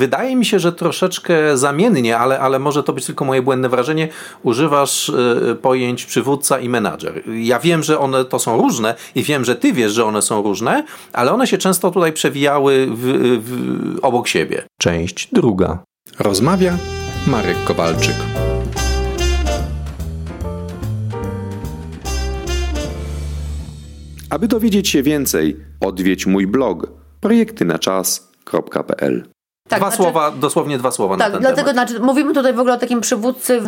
Wydaje mi się, że troszeczkę zamiennie, ale, ale może to być tylko moje błędne wrażenie, używasz y, pojęć przywódca i menadżer. Ja wiem, że one to są różne i wiem, że ty wiesz, że one są różne, ale one się często tutaj przewijały w, w, obok siebie. Część druga. Rozmawia Marek Kowalczyk. Aby dowiedzieć się więcej, odwiedź mój blog projektynaczas.pl. Tak, dwa znaczy, słowa, dosłownie dwa słowa tak, na ten dlatego temat. Znaczy, mówimy tutaj w ogóle o takim przywódcy,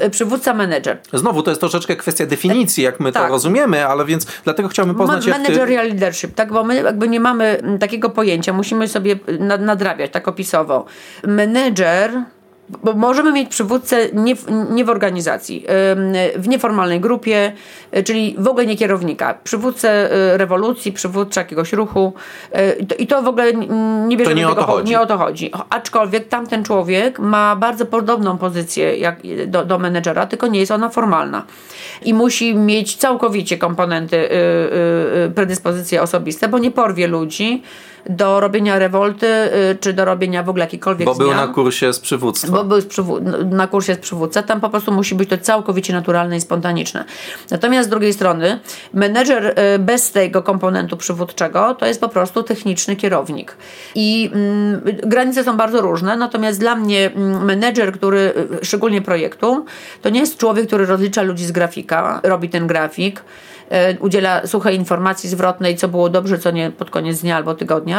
yy, przywódca menedżer. Znowu, to jest troszeczkę kwestia definicji, jak my tak. to rozumiemy, ale więc dlatego chciałbym poznać, Ma, Managerial ty... leadership, tak, bo my jakby nie mamy takiego pojęcia, musimy sobie nadrabiać tak opisowo. Menedżer bo możemy mieć przywódcę nie w, nie w organizacji, w nieformalnej grupie, y, czyli w ogóle nie kierownika. Przywódcę y, rewolucji, przywódcę jakiegoś ruchu y, i to w ogóle nie bierzemy nie tego, o to chodzi. nie o to chodzi. Aczkolwiek tamten człowiek ma bardzo podobną pozycję jak do, do menedżera, tylko nie jest ona formalna. I musi mieć całkowicie komponenty, predyspozycje osobiste, bo nie porwie ludzi, do robienia rewolty, y, czy do robienia w ogóle jakikolwiek Bo zmian. był na kursie z przywództwa. Bo był przywó- na kursie z przywódca. Tam po prostu musi być to całkowicie naturalne i spontaniczne. Natomiast z drugiej strony menedżer y, bez tego komponentu przywódczego to jest po prostu techniczny kierownik. I mm, granice są bardzo różne, natomiast dla mnie mm, menedżer, który, y, szczególnie projektu, to nie jest człowiek, który rozlicza ludzi z grafika, robi ten grafik, udziela suchej informacji zwrotnej, co było dobrze, co nie pod koniec dnia albo tygodnia,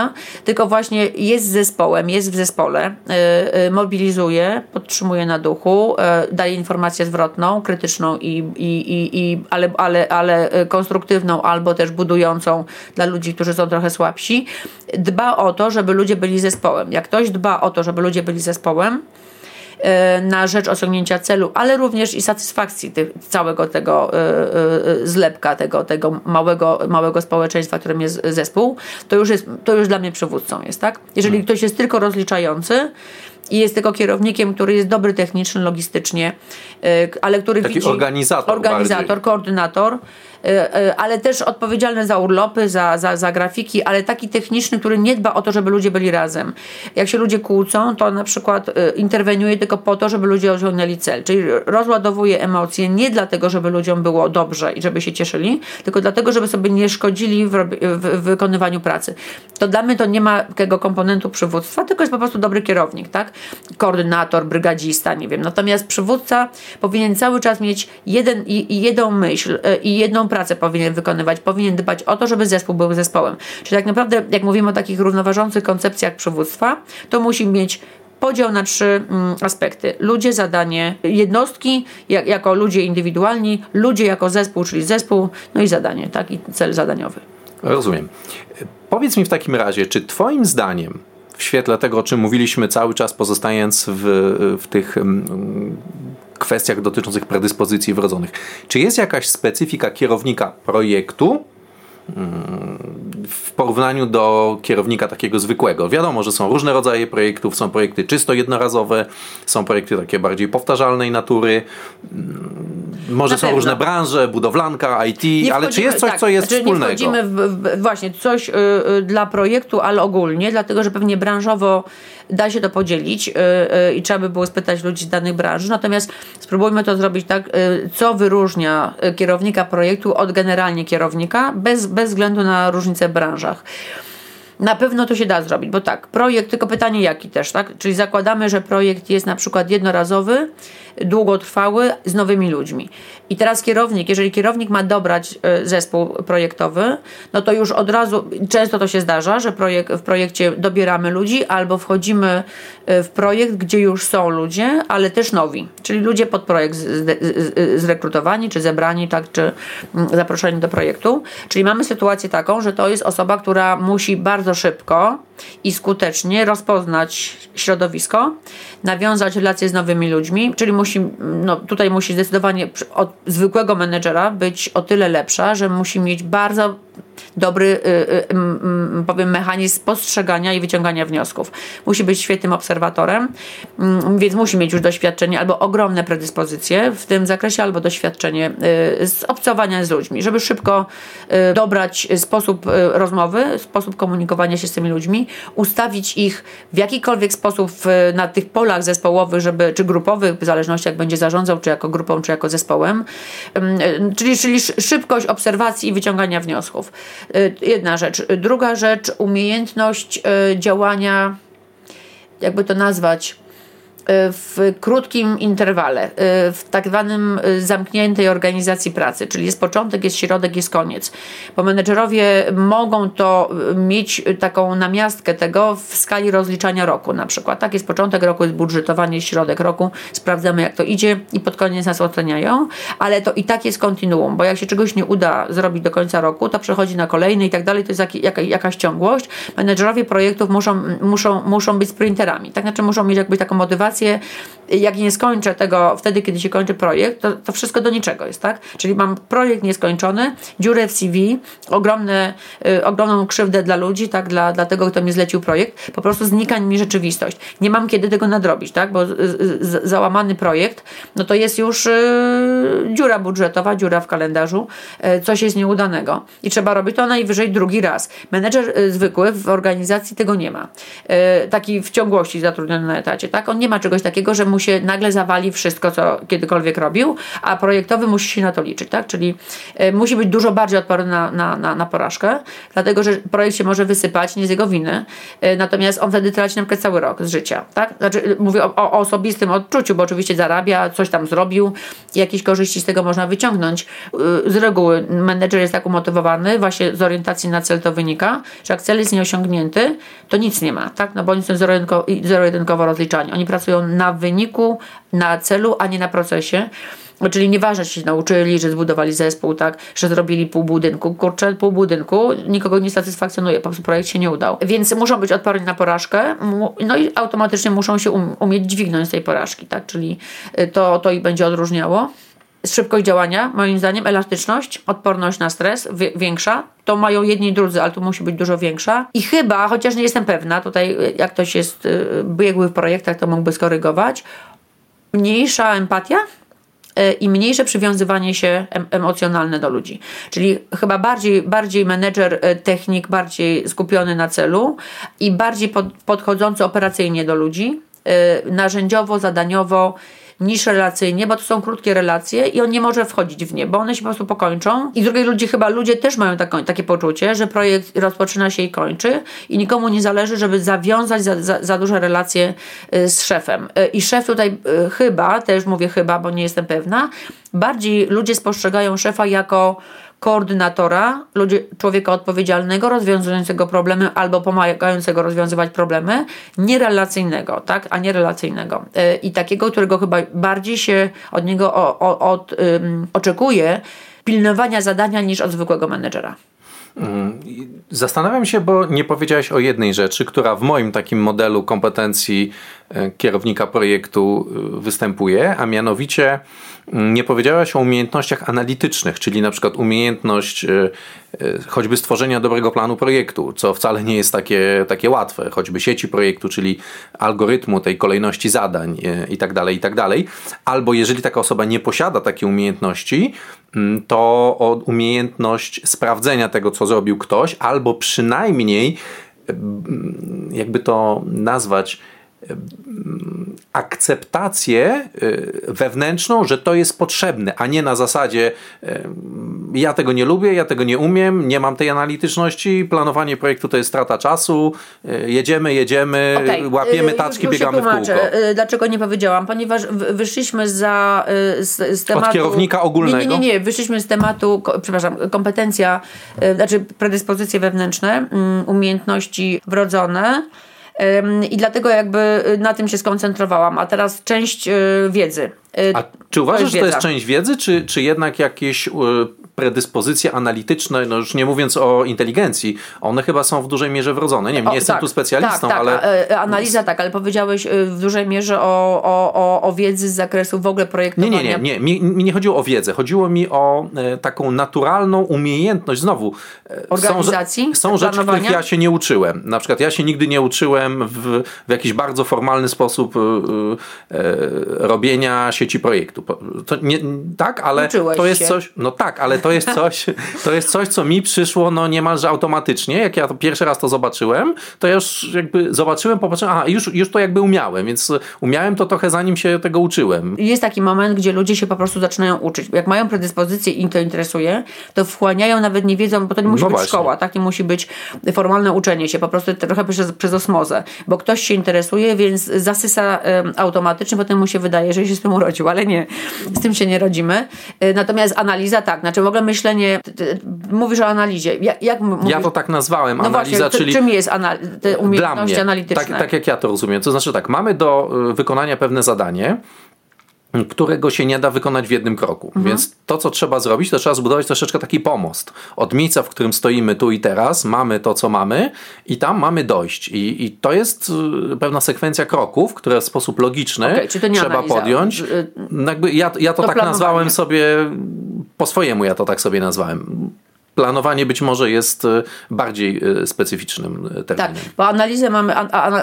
tylko właśnie jest z zespołem, jest w zespole, e, e, mobilizuje, podtrzymuje na duchu, daje informację zwrotną, krytyczną, i, i, i, i, ale, ale, ale konstruktywną albo też budującą dla ludzi, którzy są trochę słabsi. Dba o to, żeby ludzie byli zespołem. Jak ktoś dba o to, żeby ludzie byli zespołem, na rzecz osiągnięcia celu, ale również i satysfakcji tych, całego tego e, e, zlepka, tego, tego małego, małego społeczeństwa, którym jest zespół, to już, jest, to już dla mnie przywódcą jest, tak? Jeżeli hmm. ktoś jest tylko rozliczający, i jest tylko kierownikiem, który jest dobry technicznie, logistycznie, ale który Taki widzi... organizator Organizator, bardziej. koordynator, ale też odpowiedzialny za urlopy, za, za, za grafiki, ale taki techniczny, który nie dba o to, żeby ludzie byli razem. Jak się ludzie kłócą, to na przykład e, interweniuje tylko po to, żeby ludzie osiągnęli cel. Czyli rozładowuje emocje nie dlatego, żeby ludziom było dobrze i żeby się cieszyli, tylko dlatego, żeby sobie nie szkodzili w, w, wykonywaniu pracy. To dla mnie to nie ma takiego komponentu przywództwa, tylko jest po prostu dobry kierownik, tak? Koordynator, brygadzista, nie wiem. Natomiast przywódca powinien cały czas mieć jeden jedną myśl i jedną pracę powinien wykonywać, powinien dbać o to, żeby zespół był zespołem. Czyli tak naprawdę, jak mówimy o takich równoważących koncepcjach przywództwa, to musi mieć podział na trzy mm, aspekty. Ludzie, zadanie, jednostki jak, jako ludzie indywidualni, ludzie jako zespół, czyli zespół, no i zadanie, tak, i cel zadaniowy. Rozumiem. Powiedz mi w takim razie, czy Twoim zdaniem w świetle tego, o czym mówiliśmy cały czas, pozostając w, w tych mm, kwestiach dotyczących predyspozycji wrodzonych. Czy jest jakaś specyfika kierownika projektu, w porównaniu do kierownika takiego zwykłego. Wiadomo, że są różne rodzaje projektów, są projekty czysto jednorazowe, są projekty takie bardziej powtarzalnej natury, może są różne branże, budowlanka, IT, nie ale czy jest coś, tak, co jest znaczy wspólnego? Nie wchodzimy w, w, właśnie coś y, y, dla projektu, ale ogólnie, dlatego, że pewnie branżowo da się to podzielić y, y, i trzeba by było spytać ludzi z danych branż. Natomiast spróbujmy to zrobić tak, y, co wyróżnia kierownika projektu od generalnie kierownika, bez, bez względu na różnice w branżach. Na pewno to się da zrobić, bo tak, projekt, tylko pytanie jaki też, tak? Czyli zakładamy, że projekt jest na przykład jednorazowy, długotrwały, z nowymi ludźmi. I teraz kierownik, jeżeli kierownik ma dobrać e, zespół projektowy, no to już od razu, często to się zdarza, że projekt, w projekcie dobieramy ludzi albo wchodzimy e, w projekt, gdzie już są ludzie, ale też nowi, czyli ludzie pod projekt zrekrutowani, czy zebrani, tak, czy mm, zaproszeni do projektu. Czyli mamy sytuację taką, że to jest osoba, która musi bardzo szybko i skutecznie rozpoznać środowisko, nawiązać relacje z nowymi ludźmi, czyli musi, no tutaj musi zdecydowanie od zwykłego menedżera być o tyle lepsza, że musi mieć bardzo dobry y, y, powiem, mechanizm postrzegania i wyciągania wniosków. Musi być świetnym obserwatorem, mm, więc musi mieć już doświadczenie albo ogromne predyspozycje w tym zakresie, albo doświadczenie y, z obcowania z ludźmi, żeby szybko dobrać sposób rozmowy, sposób komunikowania się z tymi ludźmi, ustawić ich w jakikolwiek sposób na tych polach zespołowych, żeby, czy grupowych, w zależności jak będzie zarządzał, czy jako grupą, czy jako zespołem. Czyli, czyli szybkość obserwacji i wyciągania wniosków. Jedna rzecz. Druga rzecz, umiejętność działania, jakby to nazwać, w krótkim interwale, y, w tak zwanym y, zamkniętej organizacji pracy, czyli jest początek, jest środek, jest koniec. Bo menedżerowie mogą to y, mieć taką namiastkę tego w skali rozliczania roku na przykład. Tak, jest początek roku, jest budżetowanie, środek roku, sprawdzamy jak to idzie i pod koniec nas oceniają, ale to i tak jest kontinuum, bo jak się czegoś nie uda zrobić do końca roku, to przechodzi na kolejny i tak dalej, to jest jaka, jakaś ciągłość. Menedżerowie projektów muszą, muszą, muszą być sprinterami, tak znaczy muszą mieć jakby taką motywację sytuację jak nie skończę tego wtedy, kiedy się kończy projekt, to, to wszystko do niczego jest, tak? Czyli mam projekt nieskończony, dziurę w CV, ogromne, y, ogromną krzywdę dla ludzi, tak? Dla, dla tego, kto mi zlecił projekt, po prostu znika mi rzeczywistość. Nie mam kiedy tego nadrobić, tak? Bo załamany projekt, no to jest już y, dziura budżetowa, dziura w kalendarzu, y, coś jest nieudanego i trzeba robić to najwyżej drugi raz. Menedżer y, zwykły w organizacji tego nie ma. Y, taki w ciągłości zatrudniony na etacie, tak? On nie ma czegoś takiego, że mu się nagle zawali wszystko, co kiedykolwiek robił, a projektowy musi się na to liczyć, tak? Czyli y, musi być dużo bardziej odporny na, na, na, na porażkę, dlatego że projekt się może wysypać, nie z jego winy, y, natomiast on wtedy traci na przykład cały rok z życia, tak? Znaczy, mówię o, o osobistym odczuciu, bo oczywiście zarabia, coś tam zrobił, jakieś korzyści z tego można wyciągnąć. Y, z reguły menedżer jest tak umotywowany, właśnie z orientacji na cel to wynika, że jak cel jest nieosiągnięty, to nic nie ma, tak? No bo oni są zero-jedynkowo rozliczani. Oni pracują na wyniku, na celu, a nie na procesie. Czyli nieważne, czy się nauczyli, że zbudowali zespół, tak, że zrobili pół budynku. Kurczę, pół budynku nikogo nie satysfakcjonuje, po prostu projekt się nie udał. Więc muszą być odporni na porażkę, no i automatycznie muszą się um, umieć dźwignąć z tej porażki, tak, czyli y, to, to ich będzie odróżniało szybkość działania, moim zdaniem, elastyczność, odporność na stres większa. To mają jedni i drudzy, ale tu musi być dużo większa. I chyba, chociaż nie jestem pewna, tutaj y, jak ktoś jest y, biegły w projektach, to mógłby skorygować, mniejsza empatia y, i mniejsze przywiązywanie się emocjonalne do ludzi. Czyli chyba bardziej, bardziej menedżer, technik, bardziej skupiony na celu i bardziej pod, podchodzący operacyjnie do ludzi, narzędziowo, zadaniowo niż relacyjnie, bo to są krótkie relacje i on nie może wchodzić w nie, bo one się po prostu pokończą. I z drugiej ludzi chyba ludzie też mają takie poczucie, że projekt rozpoczyna się i kończy i nikomu nie zależy, żeby zawiązać za, za, za duże relacje y, z szefem. Y, I szef tutaj y, chyba, też mówię chyba, bo nie jestem pewna, bardziej ludzie spostrzegają szefa jako koordynatora, ludzie, człowieka odpowiedzialnego, rozwiązującego problemy albo pomagającego rozwiązywać problemy, nierelacyjnego, tak, a nie relacyjnego. E, I takiego, którego chyba bardziej się od niego o, o, od, um, oczekuje pilnowania zadania niż od zwykłego menedżera. Mm, zastanawiam się, bo nie powiedziałeś o jednej rzeczy, która w moim takim modelu kompetencji kierownika projektu e, występuje, a mianowicie nie powiedziałaś o umiejętnościach analitycznych, czyli na przykład umiejętność e, e, choćby stworzenia dobrego planu projektu, co wcale nie jest takie, takie łatwe, choćby sieci projektu, czyli algorytmu tej kolejności zadań e, i tak tak. Albo jeżeli taka osoba nie posiada takiej umiejętności, mm, to umiejętność sprawdzenia tego, co zrobił ktoś, albo przynajmniej jakby to nazwać, akceptację y, wewnętrzną, że to jest potrzebne, a nie na zasadzie y, ja tego nie lubię, ja tego nie umiem, nie mam tej analityczności, planowanie projektu to jest strata czasu, y, jedziemy, jedziemy, okay. łapiemy taczki, biegamy w kółko. Dlaczego nie powiedziałam? Ponieważ wyszliśmy za, z, z tematu... Od kierownika ogólnego? Nie, nie, nie, wyszliśmy z tematu, przepraszam, kompetencja, znaczy predyspozycje wewnętrzne, mm, umiejętności wrodzone, i dlatego jakby y, na tym się skoncentrowałam. A teraz część y, wiedzy. Y, A czy uważasz, że to jest część wiedzy, czy, czy jednak jakieś predyspozycje analityczne, no już nie mówiąc o inteligencji, one chyba są w dużej mierze wrodzone. Nie, nie o, jestem tak, tu specjalistą, tak, tak, ale... E, analiza tak, ale powiedziałeś e, w dużej mierze o, o, o, wiedzy z zakresu w ogóle projektowania. Nie, nie, nie, nie. Mi, mi nie chodziło o wiedzę, chodziło mi o e, taką naturalną umiejętność, znowu. Organizacji? Są, są rzeczy, których ja się nie uczyłem. Na przykład ja się nigdy nie uczyłem w, w jakiś bardzo formalny sposób robienia sieci projektu. To nie, tak, ale Uczyłeś to jest się. coś, no tak, ale to jest coś, to jest coś, co mi przyszło no niemalże automatycznie. Jak ja to pierwszy raz to zobaczyłem, to ja już jakby zobaczyłem, popatrzyłem, aha, już, już to jakby umiałem, więc umiałem to trochę zanim się tego uczyłem. Jest taki moment, gdzie ludzie się po prostu zaczynają uczyć. Jak mają predyspozycję i im to interesuje, to wchłaniają, nawet nie wiedzą, bo to nie musi no być właśnie. szkoła, tak? Nie musi być formalne uczenie się, po prostu trochę przez, przez osmozę, bo ktoś się interesuje, więc zasysa um, automatycznie, potem mu się wydaje, że się z tym urodził, ale nie, z tym się nie rodzimy. E, natomiast analiza tak, znaczy ogóle myślenie, ty, ty, mówisz o analizie. Jak, jak mówisz? Ja to tak nazwałem, no analiza, właśnie, czyli... Czym jest anal te umiejętności mnie, analityczne? Tak, tak jak ja to rozumiem. To znaczy tak, mamy do e, wykonania pewne zadanie, którego się nie da wykonać w jednym kroku. Mhm. Więc to, co trzeba zrobić, to trzeba zbudować troszeczkę taki pomost. Od miejsca, w którym stoimy tu i teraz, mamy to, co mamy i tam mamy dojść. I, i to jest y, pewna sekwencja kroków, które w sposób logiczny okay, trzeba analiza. podjąć. Y, Jakby ja, ja to, to tak planowanie. nazwałem sobie, po swojemu ja to tak sobie nazwałem planowanie być może jest e, bardziej e, specyficznym e, terminem. Tak, bo analizę mamy,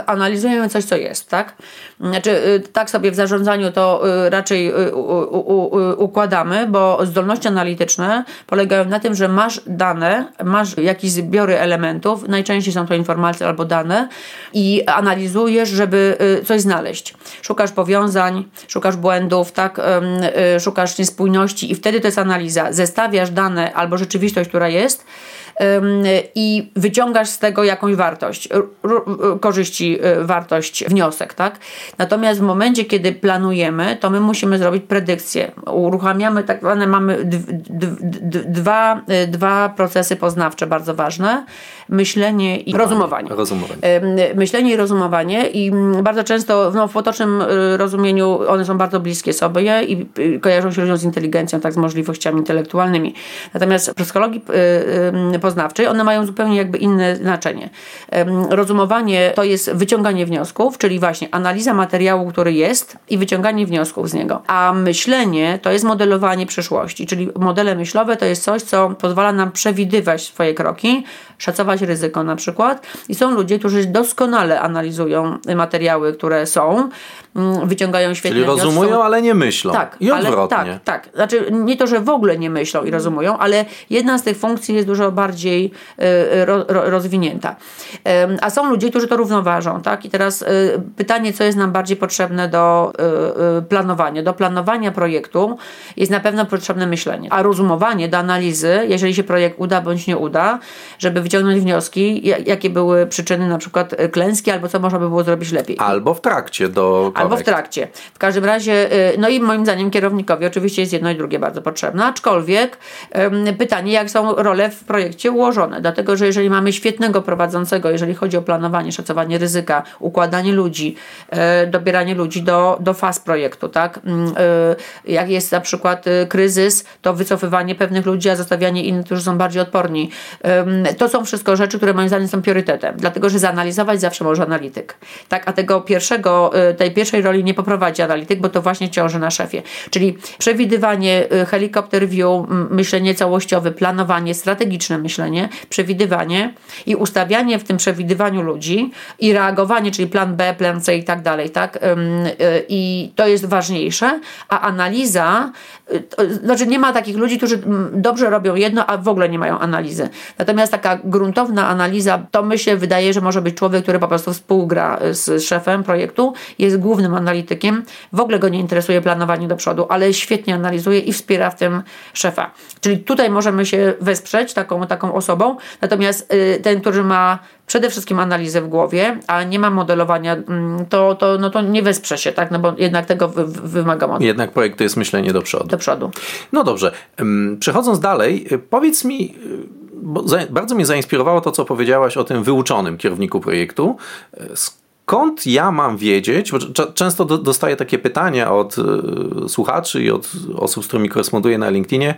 analizujemy coś, co jest, tak? Znaczy, tak sobie w zarządzaniu to raczej układamy, bo zdolności analityczne polegają na tym, że masz dane, masz jakieś zbiory elementów, najczęściej są to informacje albo dane i analizujesz, żeby coś znaleźć. Szukasz powiązań, szukasz błędów, tak? Szukasz niespójności i wtedy to jest analiza. Zestawiasz dane albo rzeczywistość, która która jest i wyciągasz z tego jakąś wartość, korzyści, y, wartość, wniosek, tak? Natomiast w momencie, kiedy planujemy, to my musimy zrobić predykcję. Uruchamiamy tak zwane, mamy dwa, y, dwa procesy poznawcze bardzo ważne. Myślenie i rozumowanie. rozumowanie. Myślenie i rozumowanie i bardzo często no, w potocznym y, rozumieniu one są bardzo bliskie sobie i kojarzą się ludziom z inteligencją, tak z możliwościami intelektualnymi. Natomiast w psychologii poznawczej, one mają zupełnie jakby inne znaczenie. Rozumowanie to jest wyciąganie wniosków, czyli właśnie analiza materiału, który jest i wyciąganie wniosków z niego. A myślenie to jest modelowanie przyszłości, czyli modele myślowe to jest coś, co pozwala nam przewidywać swoje kroki, szacować ryzyko na przykład. I są ludzie, którzy doskonale analizują materiały, które są, mm, wyciągają świetne Czyli rozumują, ale nie myślą. Tak, I odwrotnie. Ale, tak, tak. Znaczy nie to, że w ogóle nie myślą i rozumują, ale jedna z tych funkcji jest dużo bardziej y, ro, ro, rozwinięta. A są ludzie, którzy to równoważą, tak? I teraz y, pytanie, co jest nam bardziej potrzebne do planowania. Do planowania projektu jest na pewno potrzebne myślenie, a rozumowanie do analizy, jeżeli się projekt uda bądź nie uda, żeby wyciągnąć wnioski, jakie były przyczyny na przykład klęski, albo co można by było zrobić lepiej. Albo w trakcie do. Albo w trakcie. W każdym razie, no i moim zdaniem kierownikowi oczywiście jest jedno i drugie bardzo potrzebne, aczkolwiek pytanie, jak są role w projekcie ułożone, dlatego że jeżeli mamy świetnego prowadzącego, jeżeli chodzi o planowanie, szacowanie ryzyka, układanie ludzi, e, dobieranie ludzi do, do faz projektu, tak? Mm, e, jak jest na przykład e, kryzys, to wycofywanie pewnych ludzi, a zostawianie innych, którzy są bardziej odporni. To są wszystko rzeczy, które moim zdaniem są priorytetem, dlatego że zanalizować zawsze może analityk. Tak, a tego pierwszego, tej pierwszej roli nie poprowadzi analityk, bo to właśnie ciąży na szefie. Czyli przewidywanie, helikopter view, myślenie całościowe, planowanie strategiczne, strategiczne myślenie, przewidywanie i ustawianie w tym przewidywaniu ludzi i reagowanie, czyli plan B, plan C i tak dalej, tak? Y, I to jest ważniejsze, a analiza, y, znaczy nie ma takich ludzi, którzy dobrze robią jedno, a w ogóle nie mają analizy. Natomiast taka gruntowna analiza, to my się wydaje, że może być człowiek, który po prostu współgra z szefem projektu, jest głównym analitykiem, w ogóle go nie interesuje planowanie do przodu, ale świetnie analizuje i wspiera w tym szefa. Czyli tutaj możemy się wesprzeć taką taką, taką osobą. Natomiast y, ten, który ma przede wszystkim analizę w głowie, a nie ma modelowania, mm, to, to, no to nie wesprze się, tak? No bo jednak tego wy, wymaga model. Jednak projekt to jest myślenie do przodu. Do przodu. No dobrze. Przechodząc dalej, y, powiedz mi, y, bardzo mnie zainspirowało to, co powiedziałaś o tym wyuczonym kierowniku projektu. Skąd ja mam wiedzieć, bo często dostaję takie pytania od słuchaczy i od osób, z którymi koresponduję na LinkedInie,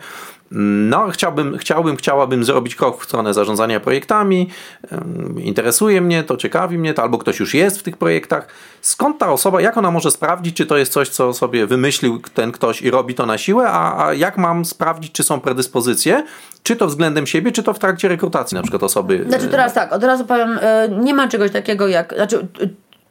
no, chciałbym, chciałbym, chciałabym zrobić krok w stronę zarządzania projektami. Interesuje mnie to, ciekawi mnie to, albo ktoś już jest w tych projektach. Skąd ta osoba, jak ona może sprawdzić, czy to jest coś, co sobie wymyślił ten ktoś i robi to na siłę, a, a jak mam sprawdzić, czy są predyspozycje, czy to względem siebie, czy to w trakcie rekrutacji na przykład osoby. Znaczy teraz tak, od razu powiem, e, nie ma czegoś takiego jak, znaczy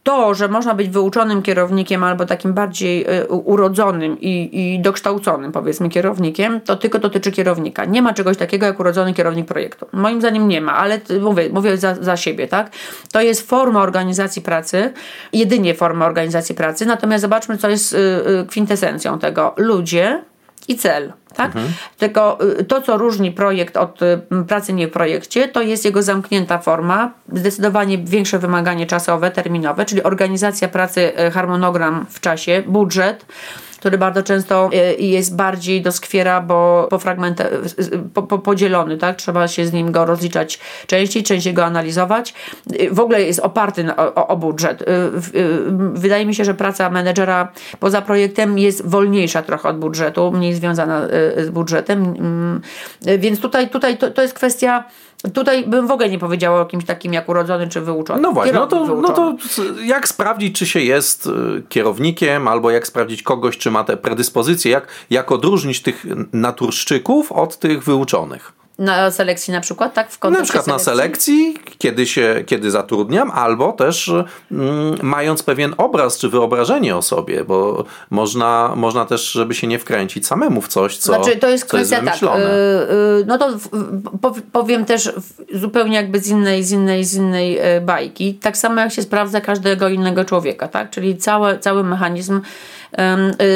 to, że można być wyuczonym kierownikiem albo takim bardziej y, urodzonym i, i dokształconym, powiedzmy, kierownikiem, to tylko dotyczy kierownika. Nie ma czegoś takiego jak urodzony kierownik projektu. Moim zdaniem nie ma, ale mówię, mówię za, za siebie, tak? To jest forma organizacji pracy, jedynie forma organizacji pracy, natomiast zobaczmy, co jest y, y, kwintesencją tego. Ludzie i cel. Tak? Mhm. Tylko y, to, co różni projekt od y, pracy nie w projekcie, to jest jego zamknięta forma, zdecydowanie większe wymaganie czasowe, terminowe, czyli organizacja pracy, y, harmonogram w czasie, budżet który bardzo często e, jest bardziej doskwiera, bo po fragmentach, po, po, podzielony, tak? Trzeba się z nim go rozliczać częściej, częściej go analizować. W ogóle jest oparty na, o, o budżet. E, e, wydaje mi się, że praca menedżera poza projektem jest wolniejsza trochę od budżetu, mniej związana z budżetem. Mm, więc tutaj, tutaj to, to jest kwestia Tutaj bym w ogóle nie powiedziała o kimś takim jak urodzony czy wyuczony. No właśnie, no to, no to jak sprawdzić, czy się jest y, kierownikiem, albo jak sprawdzić kogoś, czy ma te predyspozycje, jak, jak odróżnić tych naturszczyków od tych wyuczonych? Na selekcji na przykład, tak? W na przykład selekcji? na selekcji, kiedy, się, kiedy zatrudniam, albo też mm, mając pewien obraz czy wyobrażenie o sobie, bo można, można też, żeby się nie wkręcić samemu w coś, co, znaczy, to jest co kwestia jest tak, yy, no to powiem też zupełnie jakby z innej, z innej, z innej yy, bajki. Tak samo jak się sprawdza każdego innego człowieka, tak? Czyli cały, cały mechanizm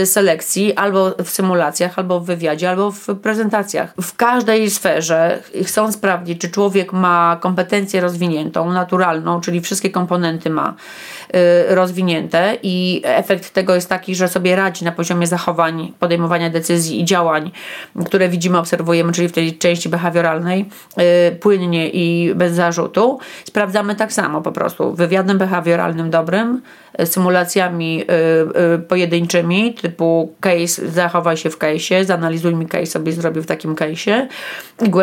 selekcji albo w symulacjach, albo w wywiadzie, albo w prezentacjach. W każdej sferze chcą sprawdzić, czy człowiek ma kompetencję rozwiniętą, naturalną, czyli wszystkie komponenty ma y, rozwinięte i efekt tego jest taki, że sobie radzi na poziomie zachowań, podejmowania decyzji i działań, które widzimy, obserwujemy, czyli w tej części behawioralnej, y, płynnie i bez zarzutu. Sprawdzamy tak samo po prostu wywiadem behawioralnym dobrym, symulacjami pojedynczymi pojedynczymi, typu case, zachowaj się w case'ie, zanalizuj mi case, sobie zrobił w takim case'ie,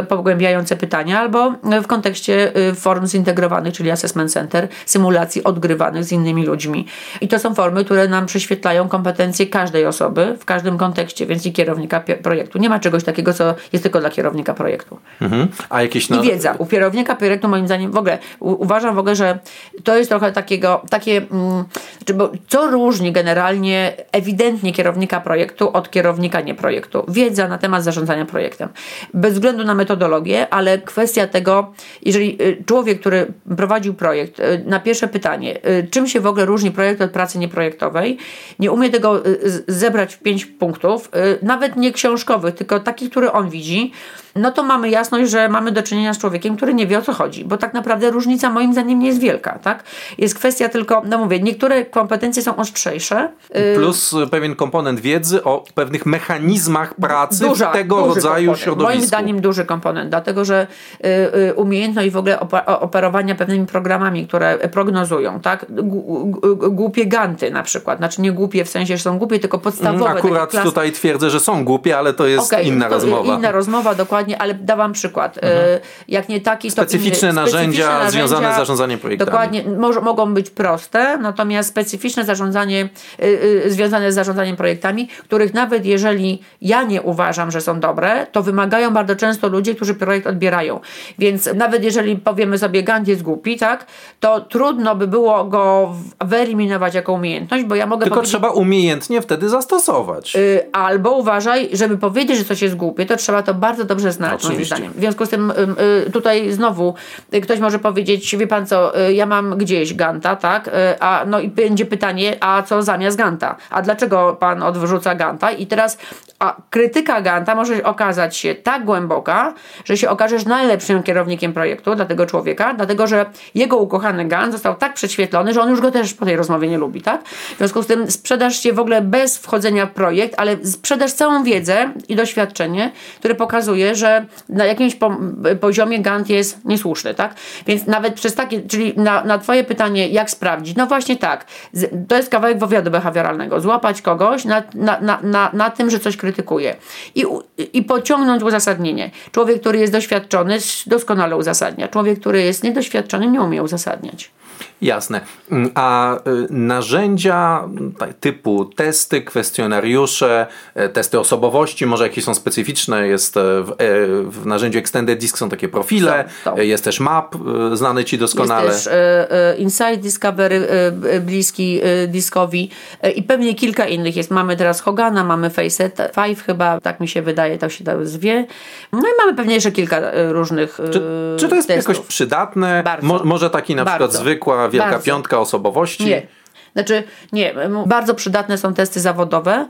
pogłębiające pytania, albo w kontekście y, form zintegrowanych, czyli assessment center, symulacji odgrywanych z innymi ludźmi. I to są formy, które nam prześwietlają kompetencje każdej osoby w każdym kontekście, więc i kierownika projektu. Nie ma czegoś takiego, co jest tylko dla kierownika projektu. Mhm. A jakieś. I wiedza. U kierownika projektu moim zdaniem w ogóle, uważam w ogóle, że to jest trochę takiego, takie, mm, znaczy, bo co różni generalnie ewidentnie kierownika projektu od kierownika nie projektu. Wiedza na temat zarządzania projektem. Bez względu na metodologię, ale kwestia tego, jeżeli y, człowiek, który prowadził projekt, y, na pierwsze pytanie, y, czym się w ogóle różni projekt od pracy nieprojektowej, nie umie tego zebrać w pięć punktów, nawet nie książkowych, tylko takich, które on widzi, no to mamy jasność, że mamy do czynienia z człowiekiem, który nie wie o co chodzi, bo tak naprawdę różnica moim zdaniem nie jest wielka, tak? Jest kwestia tylko, no mówię, niektóre kompetencje są ostrzejsze. Plus pewien komponent wiedzy o pewnych mechanizmach pracy Duża, tego rodzaju komponent. środowisku. Moim zdaniem duży komponent, dlatego że y, y, umiejętność w ogóle operowania pewnymi programami, które prognozują, tak? Głupie ganty na przykład, znaczy nie głupie w sensie, że są głupie, tylko podstawowe. Akurat tutaj twierdzę, że są głupie, ale to jest okay, inna to rozmowa. Inna rozmowa, dokładnie ale dawam przykład. Mhm. E, jak nie taki, to specyficzne, inny, narzędzia, narzędzia związane z zarządzaniem projektami. Dokładnie, może, mogą być proste, natomiast specyficzne zarządzanie y, y, związane z zarządzaniem projektami, których nawet jeżeli ja nie uważam, że są dobre, to wymagają bardzo często ludzie, którzy projekt odbierają. Więc nawet jeżeli powiemy sobie Gant jest głupi, tak, to trudno by było go wyeliminować jako umiejętność, bo ja mogę Tylko trzeba umiejętnie wtedy zastosować. Y, albo uważaj, żeby powiedzieć, że coś jest głupie, to trzeba to bardzo dobrze znać, moim zdaniem. W związku z tym y, tutaj znowu y, ktoś może powiedzieć, wie pan co, ja mam gdzieś Ganta, tak? A no i będzie pytanie, a co zamiast Ganta? A dlaczego pan odwrzuca Ganta? I teraz krytyka Ganta może okazać się tak głęboka, że się okażesz najlepszym kierownikiem projektu dla tego człowieka, dlatego że jego ukochany Gant został tak prześwietlony, że on już go też po tej rozmowie nie lubi, tak? W związku z tym sprzedasz się w ogóle bez wchodzenia w projekt, ale sprzedasz całą wiedzę i doświadczenie, które pokazuje, że na jakimś po, poziomie Gant jest niesłuszny, tak? Więc nawet przez takie, czyli na, na twoje pytanie, jak sprawdzić? No właśnie tak, to jest kawałek wywiadu behawioralnego. Złapać kogoś na, na, na, na, na tym, że coś krytykuje I, i pociągnąć uzasadnienie. Człowiek, który jest doświadczony, doskonale uzasadnia. Człowiek, który jest niedoświadczony, nie umie uzasadniać. Jasne. Mm, a y, narzędzia typu testy, kwestionariusze, e, testy osobowości, może jakieś są specyficzne, jest e, w, e, w narzędziu Extended Disk są takie profile, są, jest też map znany Ci doskonale. Jest też Inside Discovery bliski diskowi i pewnie kilka innych jest. Mamy teraz Hogana, mamy Faceit 5 chyba, tak mi się wydaje, to się tak zwie. No i mamy pewnie jeszcze kilka różnych Czy, czy to jest testów. jakoś przydatne? Mo, może taki na Bardzo. przykład zwykła Wielka Bardzo. Piątka osobowości? Nie. Znaczy, nie, bardzo przydatne są testy zawodowe,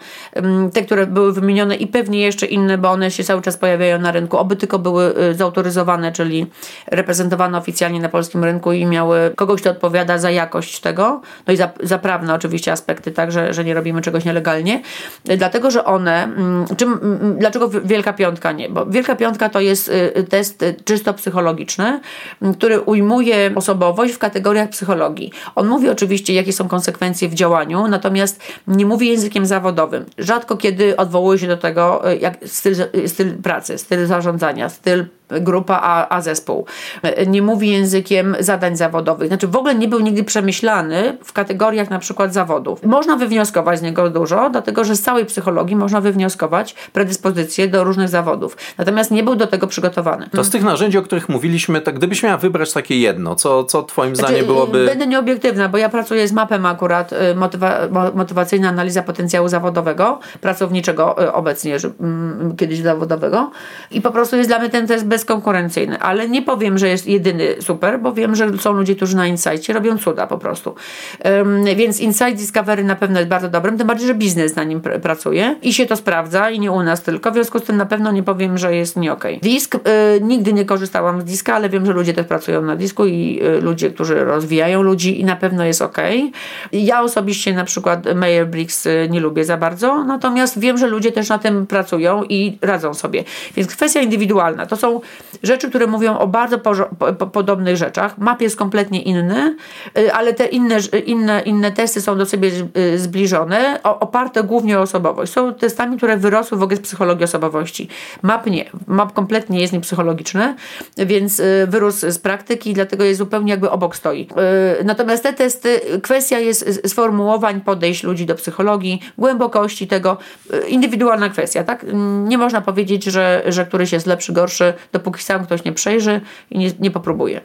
te, które były wymienione i pewnie jeszcze inne, bo one się cały czas pojawiają na rynku, oby tylko były y, zautoryzowane, czyli reprezentowane oficjalnie na polskim rynku i miały kogoś, kto odpowiada za jakość tego, no i za, za prawne oczywiście aspekty, tak, że, że nie robimy czegoś nielegalnie, dlatego, że one, czym, dlaczego Wielka Piątka nie? Bo Wielka Piątka to jest y, test czysto psychologiczny, który ujmuje osobowość w kategoriach psychologii. On mówi oczywiście, jakie są konsekwencje konsekwencje w działaniu, natomiast nie mówi językiem zawodowym. Rzadko kiedy odwołuje się do tego e, jak styl, styl pracy, styl zarządzania, styl grupa, a, a zespół. Nie mówi językiem zadań zawodowych. Znaczy w ogóle nie był nigdy przemyślany w kategoriach na przykład zawodów. Można wywnioskować z niego dużo, dlatego że z całej psychologii można wywnioskować predyspozycje do różnych zawodów. Natomiast nie był do tego przygotowany. To z tych narzędzi, o których mówiliśmy, tak gdybyś miała wybrać takie jedno, co, co twoim znaczy, zdaniem byłoby... Będę nieobiektywna, bo ja pracuję z mapem akurat, y, motywa motywacyjna analiza potencjału zawodowego, pracowniczego y, obecnie, że, mm, kiedyś zawodowego i po prostu jest dla mnie ten test bezkonkurencyjny, ale nie powiem, że jest jedyny super, bo wiem, że są ludzie, którzy na Insightie robią cuda po prostu. Um, więc Insight Discovery na pewno jest bardzo dobrym, tym bardziej, że biznes na nim pr pracuje i się to sprawdza i nie u nas tylko, w związku z tym na pewno nie powiem, że jest nie okej. Okay. Disk, y, nigdy nie korzystałam z diska, ale wiem, że ludzie też pracują na disku i y, ludzie, którzy rozwijają ludzi i na pewno jest ok. Ja osobiście na przykład Mayer Bricks y, nie lubię za bardzo, natomiast wiem, że ludzie też na tym pracują i radzą sobie. Więc kwestia indywidualna. To są rzeczy, które mówią o bardzo po podobnych rzeczach. Map jest kompletnie inny, y, ale te inne, inne, inne testy są do siebie y, zbliżone, oparte głównie o osobowość. Są testami, które wyrosły w ogóle z psychologii osobowości. Map nie. Map kompletnie jest niepsychologiczny, więc y, wyrósł z praktyki, dlatego jest zupełnie jakby obok stoi. Natomiast te testy, kwestia jest sformułowań, podejść ludzi do psychologii, głębokości tego, indywidualna kwestia, tak? Nie można powiedzieć, że, że któryś jest lepszy, gorszy, dopóki sam ktoś nie przejrzy i nie, nie popróbuje.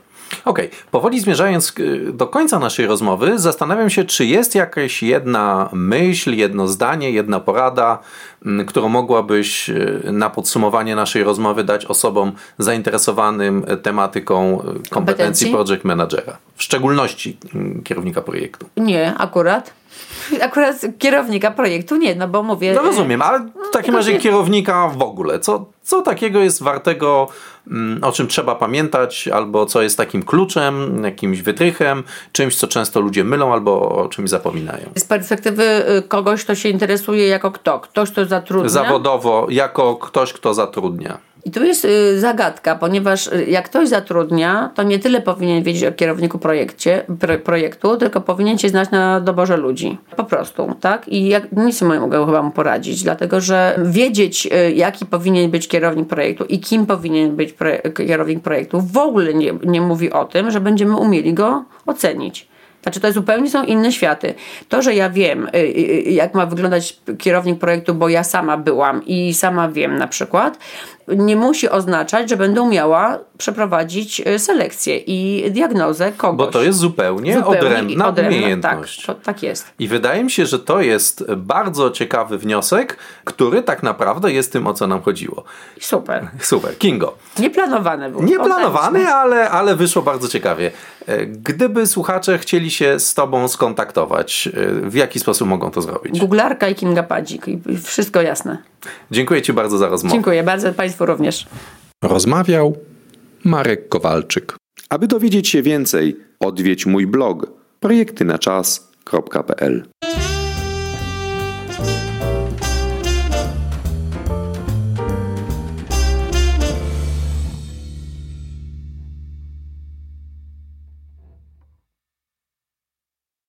Okej, okay. powoli zmierzając do końca naszej rozmowy, zastanawiam się, czy jest jakaś jedna myśl, jedno zdanie, jedna porada, którą mogłabyś y, na podsumowanie naszej rozmowy dać osobom zainteresowanym tematyką kompetencji, kompetencji? project managera, w szczególności kierownika projektu. Nie, akurat. Akurat kierownika projektu nie, no bo mówię. No rozumiem, ale w takim razie kierownika w ogóle. Co, co takiego jest wartego, mm, o czym trzeba pamiętać, albo co jest takim kluczem, jakimś wytrychem, czymś, co często ludzie mylą, albo o czymś zapominają? Z perspektywy y, kogoś, kto się interesuje jako kto? Ktoś, kto zatrudnia? Zawodowo, jako ktoś, kto zatrudnia. I tu jest y, zagadka, ponieważ y, jak ktoś zatrudnia, to nie tyle powinien wiedzieć o kierowniku projekcie, projektu, tylko powinien się znać na doborze ludzi. Po prostu, tak? I jak, nic nie mogę chyba mu poradzić, dlatego że wiedzieć, y, jaki powinien być kierownik projektu i kim powinien być kierownik projektu, w ogóle nie, nie mówi o tym, że będziemy umieli go ocenić. Znaczy, to zupełnie są inne światy. To, że ja wiem, jak ma wyglądać kierownik projektu, bo ja sama byłam i sama wiem na przykład, nie musi oznaczać, że będę umiała przeprowadzić selekcję i diagnozę kogoś. Bo to jest zupełnie, zupełnie odrębna, odrębna umiejętność. Tak, to, tak jest. I wydaje mi się, że to jest bardzo ciekawy wniosek, który tak naprawdę jest tym, o co nam chodziło. Super. Super. Kingo. Nieplanowane było. Nieplanowany, ale, ale wyszło bardzo ciekawie. E, gdyby słuchacze chcieli się z Tobą skontaktować, e, w jaki sposób mogą to zrobić? Googlarka i Kinga Padzik. Wszystko jasne. Dziękuję Ci bardzo za rozmowę. Dziękuję bardzo Państwu również. Rozmawiał Marek Kowalczyk. Aby dowiedzieć się więcej, odwiedź mój blog projektynaczas.pl